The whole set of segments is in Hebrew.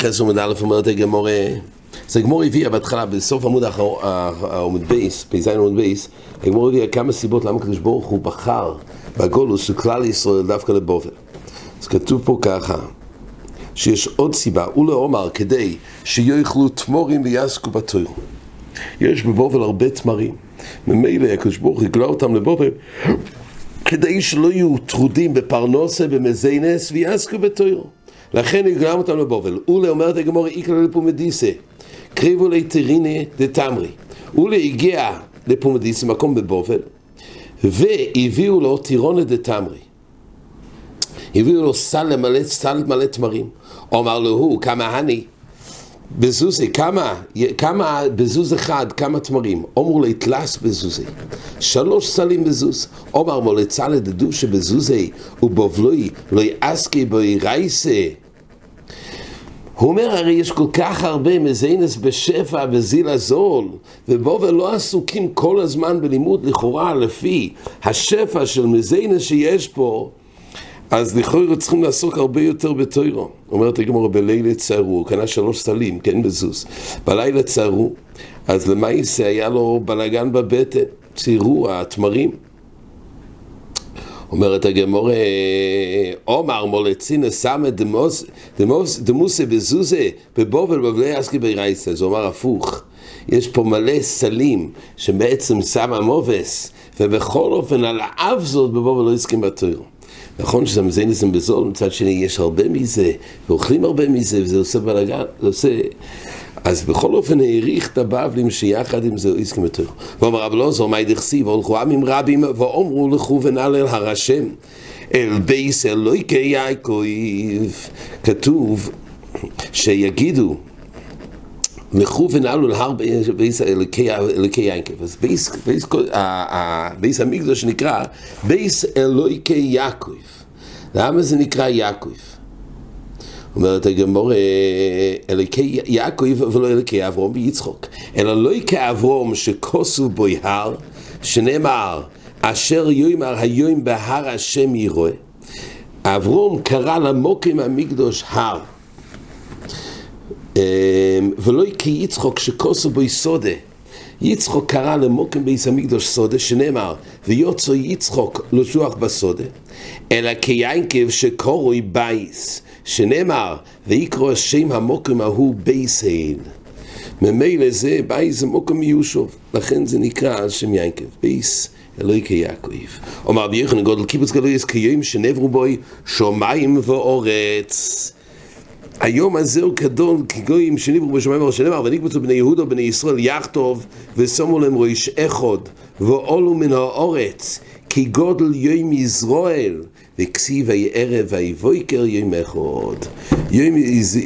חסר עמוד א' אומרת הגמורה, אז הגמור הביאה בהתחלה, בסוף עמוד העמוד בייס, פ"ז עמוד בייס, הגמור הביאה כמה סיבות למה הקדוש ברוך הוא בחר בגולוס של כלל ישראל דווקא לבובל. אז כתוב פה ככה, שיש עוד סיבה, ולעומר כדי שיאכלו תמורים ויעסקו בתויר. יש בבובל הרבה תמרים, ממילא הקדוש ברוך הוא הגלה אותם לבובל כדי שלא יהיו טרודים בפרנוסה, במזיינס ויעסקו בתויר. לכן הגלה אותם לבובל. אולה אומרת הגמור איקלה לפומדיסה, קריבו ליטריני דתמרי. אולה הגיע לפומדיסה, מקום בבובל, והביאו לו טירונה דתמרי. הביאו לו סל למלא, סל מלא תמרים. אומר לו הוא, כמה הני, בזוזי, כמה, כמה, בזוז אחד, כמה תמרים. אומר לי, תלס בזוזי. שלוש סלים בזוז. אומר מולצה לדדו שבזוזי ובובלוי לא יעסקי בוי רייסה. הוא אומר, הרי יש כל כך הרבה מזיינס בשפע בזיל הזול, ובובל לא עסוקים כל הזמן בלימוד לכאורה לפי השפע של מזיינס שיש פה, אז לכאורה צריכים לעסוק הרבה יותר בתוירו. אומרת הגמור, בלילה צרו, הוא קנה שלוש סלים, כן בזוז. בלילה צרו, אז למעשה היה לו בלאגן בבטן, ציירו התמרים. אומרת הגמור, עומר מולצינה סמא דמוסה בזוזה בבובל בבלי אסקי ברייסה. זה אומר הפוך. יש פה מלא סלים שבעצם שמה מובס, ובכל אופן על האף זאת בבובל לא הסכים בתוירו. נכון שזה מזייניזם בזול, מצד שני יש הרבה מזה, ואוכלים הרבה מזה, וזה עושה בלאגן, זה עושה... אז בכל אופן העריך את הבבלים שיחד עם זה הסכים יותר. ואומר רב לוזור, מה ידחסי, והולכו עמים רבים, ואומרו לכו ונעל אל הר השם, אל בייס אלוהיקי יעקב. כתוב שיגידו, לכו ונעלו להר בייס אלוקי יעקב. אז בייס, בייס, בייס המקדוש שנקרא בייס אלוקי יעקב. למה זה נקרא יעקב? אומרת הגמור, אלוקי יעקב ולא אלוקי אברום ויצחוק. אלא לא אלוקי אברום שכוסו בו הר, שנאמר, אשר יאמר היום בהר השם ירואה. אברום קרא למוקים המקדוש הר. ולא כי יצחוק שכוסו בו סודה. יצחוק קרא למוקם ביס המקדוש סודה, שנאמר, ויוצא יצחוק לשוח בסודה, אלא כיינקב שקורוי בייס, שנאמר, ויקרא שם המוקם ההוא בייס היל. ממילא זה בייס זה מוקם מיושוב, לכן זה נקרא על שם יינקב, בייס אלוהי כיעקב. אומר רבי יוחנן גודל קיבוץ גלויס כיום שנברו בוי שמיים ואורץ. היום הזה הוא גדול כגויים שנברו בשמיים ואורץ שנאמר ונקבצו בני יהודה ובני ישראל יחטוב ושמו להם ראש אחד ועולו מן האורץ כי גודל יום יזרועאל וכסיב ויהי ערב ויבויקר יום אחד. יום,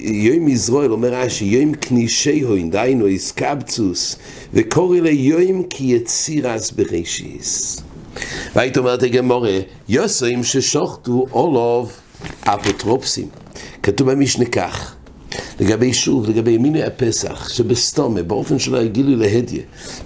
יום יזרועאל אומר רש"י יום כנישי הוין דהיינו איסקבצוס וקורא ליום כי יצירס בראשיס. והיית אומרת הגמורה יוסרים ששוחטו אולוב אפוטרופסים כתוב במשנה כך לגבי שוב, לגבי מיני הפסח, שבסתומה, באופן שלא יגילו להדיה,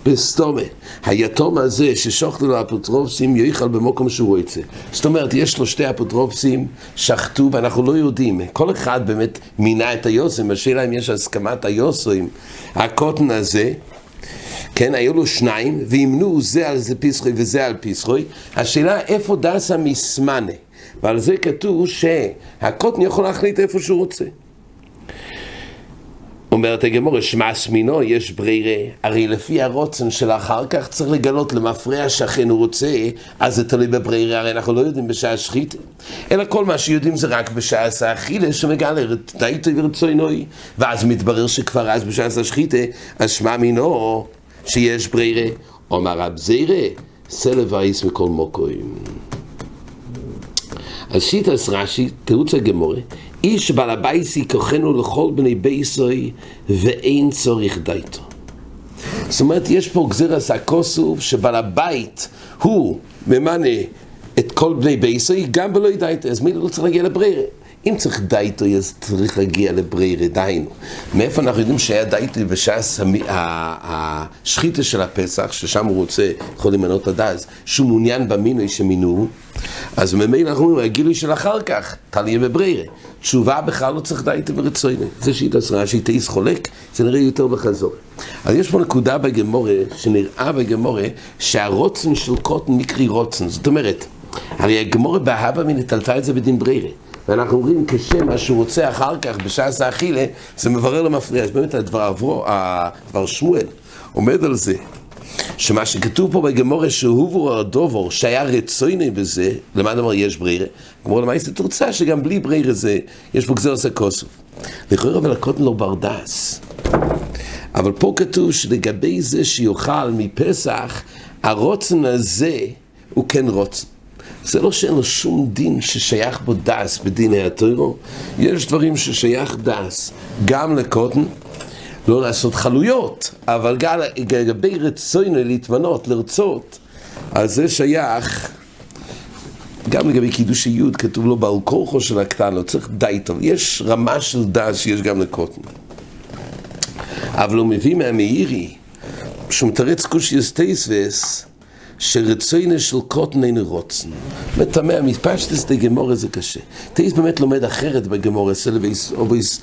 בסתומה, היתום הזה ששוחטו לו אפוטרופסים יאכל במקום שהוא יצא. זאת אומרת, יש לו שתי אפוטרופסים, שחטו, ואנחנו לא יודעים. כל אחד באמת מינה את היוסם, השאלה אם יש הסכמת היוסם, הקוטן הזה, כן, היו לו שניים, וימנו זה על זה פסחוי וזה על פסחוי. השאלה איפה דסה מסמנה, ועל זה כתוב שהקוטן יכול להחליט איפה שהוא רוצה. אומרת הגמור, שמאס מינו, יש ברירה, הרי לפי הרוצן של אחר כך צריך לגלות למפרע שאכן הוא רוצה, אז זה תלוי בברירה, הרי אנחנו לא יודעים בשעה שחית, אלא כל מה שיודעים זה רק בשעה האכילה שמגלה די טוב ורצוינוי, ואז מתברר שכבר אז בשעה השחיתה, אז שמע מינו שיש ברירה, אומר רב זירה, סלב וייס מכל מוקוים. אז שיטס רש"י, תירוץ הגמורה, איש בעל הבייס ייקחנו לכל בני בייסוי ואין צורך דייתו. זאת אומרת, יש פה גזירס הכוסוף שבעל הבית הוא ממנה את כל בני בייסוי גם בלא דייתו, אז מי לא צריך להגיע לברירה? אם צריך דייטו, אז צריך להגיע לברירה, דהיינו. מאיפה אנחנו יודעים שהיה דייטו בש"ס השחיתה של הפסח, ששם הוא רוצה, יכול למנות הדס, שהוא מעוניין במינוי שמינו, אז ממילא אנחנו אומרים, הגילוי של אחר כך, תליה בברירה. תשובה בכלל לא צריך דייטו ברצוני. זה שהיא תעשרה, שהיא תאיס חולק, זה נראה יותר בחזור. אז יש פה נקודה בגמורה, שנראה בגמורה, שהרוצן של קוטן מקרי רוצן. זאת אומרת, הרי הגמורה בהבה מנטלתה את זה בדין ברירה. ואנחנו אומרים כשם מה שהוא רוצה אחר כך בשעס האכילה, זה מברר למפריע. אז באמת הדבר, עברו, הדבר שמואל עומד על זה, שמה שכתוב פה בגמורה שהובו הדובור, שהיה רצויני בזה, למה נאמר יש ברירה? גמור למעשה תורצה שגם בלי ברירה זה, יש פה גזר עושה כוסוף. לכאורה אבל הקוטן לא ברדס. אבל פה כתוב שלגבי זה שיאכל מפסח, הרוצן הזה הוא כן רוצן. זה לא שאין לו שום דין ששייך בו דס בדיני הטרו, יש דברים ששייך דס גם לקוטן, לא לעשות חלויות, אבל גם לגבי רצוינו להתמנות, לרצות, אז זה שייך. גם לגבי קידוש היוד, כתוב לו בעל כורחו של הקטן, לא צריך די טוב, יש רמה של דס שיש גם לקוטן. אבל הוא מביא מהמאירי, שהוא מתרץ קושיוס טייסווס, שרצוינה של קוטן אין רוצן. מטמא, מתפשטס דה גמורה זה קשה. טייס באמת לומד אחרת בגמורה, סלוויס, אובויס,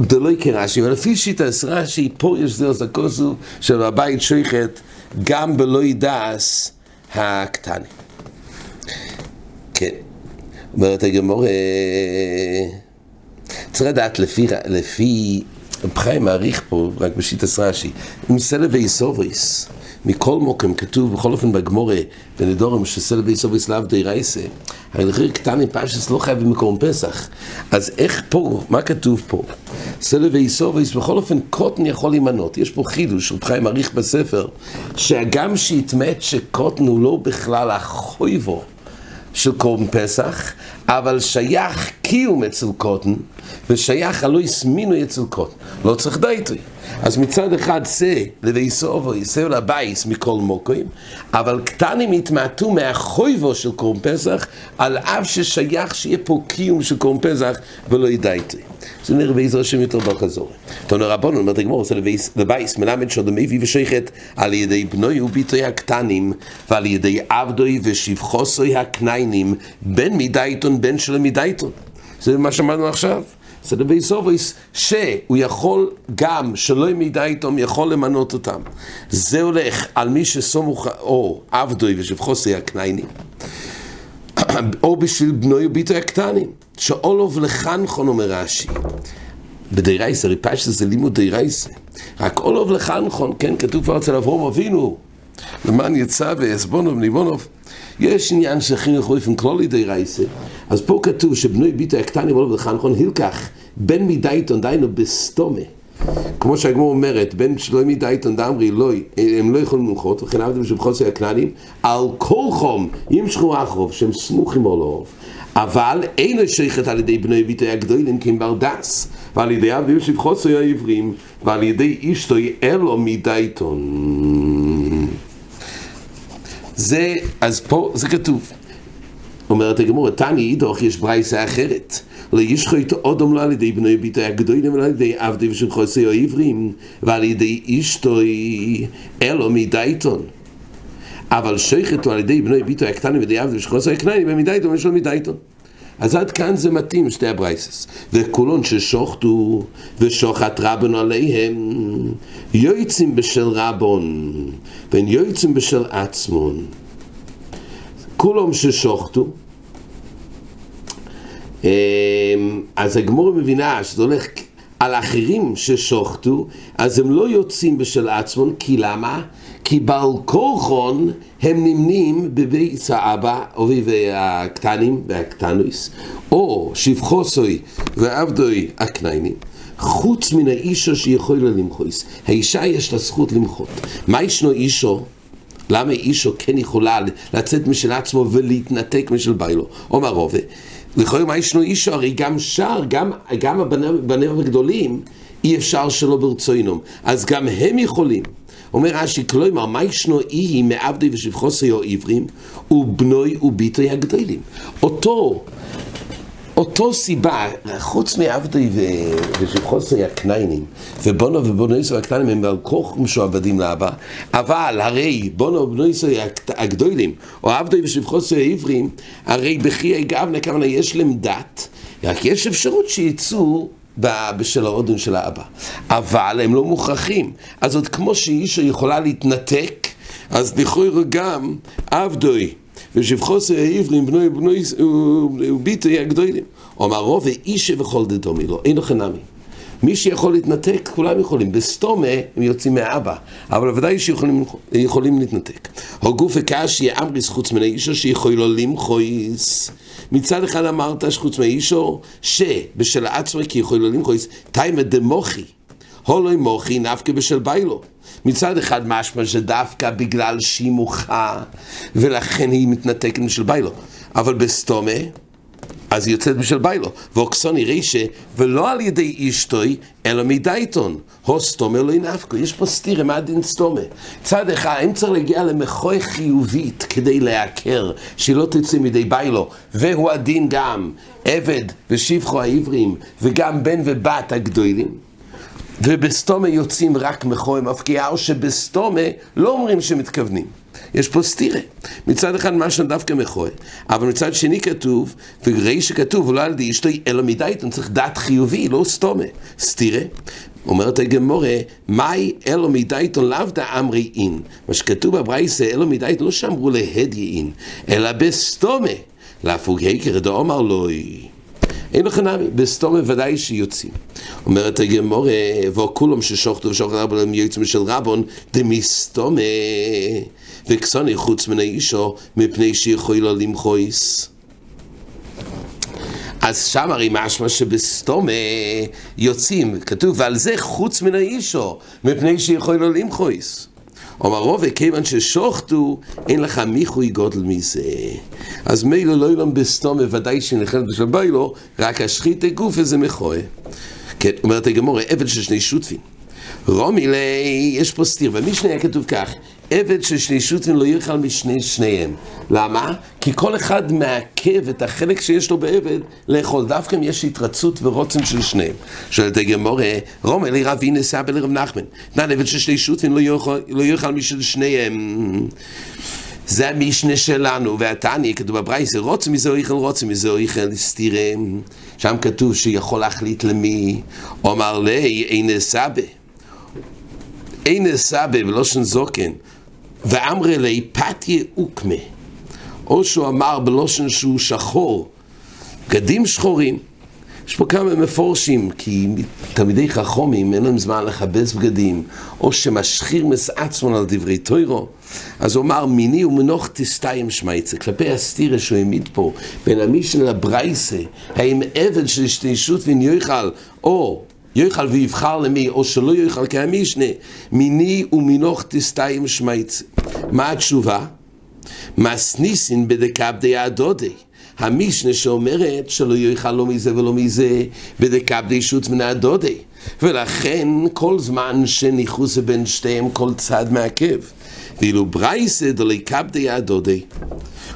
דלוי כרש"י, אבל לפי שיטה רש"י, פה יש זה עושה כוסו של הבית שייכת גם בלוי דס הקטני. כן. אומרת הגמורה, צריך לדעת לפי, לפי, חיים מעריך פה, רק בשיטה רש"י, עם סלווי סובריס. מכל מוקם כתוב בכל אופן בגמורה בנדורם שסל ביסוביס לאו די רייסה ההלכיר קטני פשס לא חייב במקום פסח אז איך פה, מה כתוב פה? סל ביסוביס בכל אופן קוטן יכול להימנות יש פה חידוש, רב חיים מעריך בספר שהגם שהתמת שקוטן הוא לא בכלל החויבו של קורבן פסח, אבל שייך קיום אצל קוטן, ושייך הלא הסמינו אצל קוטן. לא צריך דייטרי. אז מצד אחד זה לביסובו, יסב לבייס מכל מוקוים, אבל קטנים יתמעטו מהחויבו של קורם פסח, על אף ששייך שיהיה פה קיום של קורם פסח ולא ידעתי. זה נראה בעזר השם יותר בחזור. תנו רבון, אומרת הגמור, זה לבייס מלמד שעוד מביא ושייכת על ידי בנוי וביטוי הקטנים ועל ידי עבדוי ושבחוסוי הקניינים בין מדייתון בין שלא מדייתון. זה מה שאמרנו עכשיו. זה דבי סובויס שהוא יכול גם שלא מידע איתם יכול למנות אותם. זה הולך על מי שסומוך או עבדוי ושבחוסי הקניינים או בשביל בנוי וביטוי הקטנים שאולוב לחנכון אומר רש"י בדיירייסה, ריפש זה לימוד דיירייסה רק אולוב לחנכון, כן, כתוב כבר אצל אברום אבינו למען יצא ועזבונוב ניבונוב יש עניין של חינוך באופן כללי די רייסה, אז פה כתוב שבנוי ביטו הקטני ולא בחנכון הילקח בין מדייתון דיינו בסתומה. כמו שהגמור אומרת, בין שלא מדייתון דאמרי לא, הם לא יכולים למחות, וכן עבדם שבחוסר הכנענים, על כל חום ימשכו אחרוב, שהם סמוכים או לא אבל אין שייכת על ידי בני ביטוי הגדולים כי הם ברדס, ועל ידי עבדים שבחוסר העברים, ועל ידי אשתוי אלו מדייתון. זה, אז פה זה כתוב. אומרת הגמור, תני אידוך יש ברייסה אחרת. לא ישחו איתו אודום לא על ידי בני ביטוי הגדולים, אלא על ידי עבדי ושל חוסי העברים, ועל ידי אשתוי אלו מדייתון. אבל שייכת הוא על ידי בני ביטוי הקטנים ועל ידי עבדי ושל חוסי הקטנים, ומדייתון יש לו מדייתון. אז עד כאן זה מתאים, שתי הברייסס. וכולון ששוחטו ושוחט רבון עליהם, יועצים בשל רבון, ואין יועצים בשל עצמון. כולם ששוחטו, אמ, אז הגמור מבינה שזה הולך על אחרים ששוחטו, אז הם לא יוצאים בשל עצמון, כי למה? כי בעל כורחון הם נמנים בביס האבא, אובי הקטנים והקטנויס, או שבחוסוי ועבדוי הקניינים. חוץ מן האישו שיכול למחויס. האישה יש לה זכות למחות. מה ישנו אישו? למה אישו כן יכולה לצאת משל עצמו ולהתנתק משל ביילו? אומר רובה, לכאורה מה ישנו אישו? הרי גם שר, גם, גם הבנים הגדולים, אי אפשר שלא ברצוינום. אז גם הם יכולים. אומר רש"י, כלומר, מה ישנו אי מעבדי ושבחוסי או עברים, ובנוי וביטוי הגדולים. אותו אותו סיבה, חוץ מעבדי ושבחוסי הקניינים, ובונו ובונו יסו הקטנים הם על כוח משועבדים לאבא, אבל הרי בונו ובונו יסו הגדולים, או עבדי ושבחוסי העברים, הרי בחיי גבנה כמובן יש להם דת, רק יש אפשרות שיצאו בשל האודן של האבא. אבל הם לא מוכרחים. אז עוד כמו שאישה יכולה להתנתק, אז לכאורה גם עבדוי ושבחוס העברים בנוי בנוי וביטוי הגדולים. אומר רוב ואישה וכל דדומי לו, אין לכם נמי. מי שיכול להתנתק, כולם יכולים. בסתומה הם יוצאים מאבא, אבל ודאי שיכולים להתנתק. הגוף וקשי אמריס חוץ מן האישו שיכול לו למחויס. מצד אחד אמרת שחוץ מהאישו, שבשל עצמו כי יכול לו למחויס, תיימא דמוחי. הולוי מוחי נפקא בשל ביילו. מצד אחד משמע שדווקא בגלל שהיא מוחה ולכן היא מתנתקת משל ביילו. אבל בסתומה אז היא יוצאת בשל ביילו. ואוקסוני רישה, ולא על ידי אשתוי, אלא מדייטון. הו סתומה לא ינפקו. יש פה סתירה, מה הדין סתומה? צד אחד, אם צריך להגיע למחוי חיובית כדי לעקר, שהיא לא תצא מדי ביילו, והוא הדין גם עבד ושבחו העברים, וגם בן ובת הגדולים. ובסתומה יוצאים רק מחוי מפקיעה, או שבסתומה לא אומרים שמתכוונים. יש פה סתירה. מצד אחד משהו דווקא מכוי, אבל מצד שני כתוב, וראי שכתוב, ולא על די אשתו אלא מדייתון, צריך דעת חיובי, לא סתומה. סתירה. אומרת הגמורה, מאי אלו מדייתון לאו דאמרי אין. מה שכתוב בברייסה, אלו מדייתון לא שאמרו להדיה אין, אלא בסתומה. להפוג הקר דאמר לוי. אין לך נמי, בסתום ודאי שיוצאים. אומרת הגמורה, וכולם ששוחטו ושוחטו רבון יוצאים של רבון, דמסתומה, וכסוני חוץ מן האישו, מפני שיכול לו למחויס. אז שם הרי משמע שבסתומה יוצאים, כתוב, ועל זה חוץ מן האישו, מפני שיכול לו למחויס. אומר רובה, כיוון ששוחטו, אין לך מיחוי גודל מזה. אז מילא לא ילם בסתום, ודאי שנחלת בשל ביילו, רק השחית הגוף איזה מכוה. כן, אומרת הגמורה, עבד של שני שותפים. רומי לי, יש פה סתיר, במשנה היה כתוב כך, עבד של שני שותפים לא יאכל משני שניהם. למה? כי כל אחד מעכב את החלק שיש לו בעבד לאכול. דווקא אם יש התרצות ורוצן של שניהם. שואלת הגמורה, רומי לי רבי נסבא לרב נחמן. נען עבד של שני שותפים לא לא יאכל משל שניהם. זה המשנה שלנו, והתניא, כתוב בברייסה, רוצה מזה איכל, רוצה מזה איכל, סתירם. שם כתוב שיכול להחליט למי, אומר לי, אין סבא. אין סבא בלושן זוקן, ואמרי לי פתיה אוקמה. או שהוא אמר בלושן שהוא שחור, בגדים שחורים. יש פה כמה מפורשים, כי תלמידי חכומים אין להם זמן לכבס בגדים, או שמשחיר מסעצמון על דברי טוירו. אז הוא אמר, מיני ומנוח תסתיים שמייצה, כלפי הסתירה שהוא העמיד פה, בין המשנה לברייסה, האם עבד של השתיישות ונויכל, או יויכל ויבחר למי, או שלא יויכל כהמשנה, מיני ומנוח תסתיים שמייצה. מה התשובה? מסניסין בדקבדי הדודי. המשנה שאומרת שלא יאכל לא מזה ולא מזה בדקבדי שוץ מן הדודי. ולכן כל זמן שניחוס בין שתיהם כל צד מעכב. ואילו ברייסה דלי קבדי הדודי.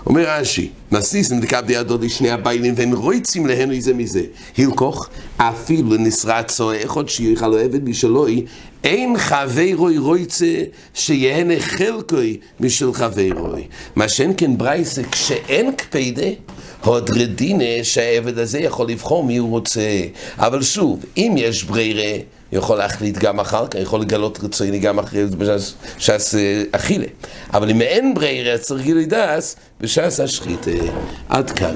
אומר רש"י, נסיסם דקבדי הדודי שני הביילים והם רויצים להן איזה מזה. הילקוך אפילו לנסרת צועה אחד שיוכל לו עבד משלוי, אין חברוי רויצה שיהנה חלקוי משל חברוי. מה שאין כן ברייסה כשאין קפידה הוד רדינה שהעבד הזה יכול לבחור מי הוא רוצה. אבל שוב, אם יש ברירה, יכול להחליט גם אחר כך, יכול לגלות רצוני גם אחרי בש"ס אה, אכילה. אבל אם אין ברירה, צריך גילוי דס בש"ס השחיתה. עד כאן.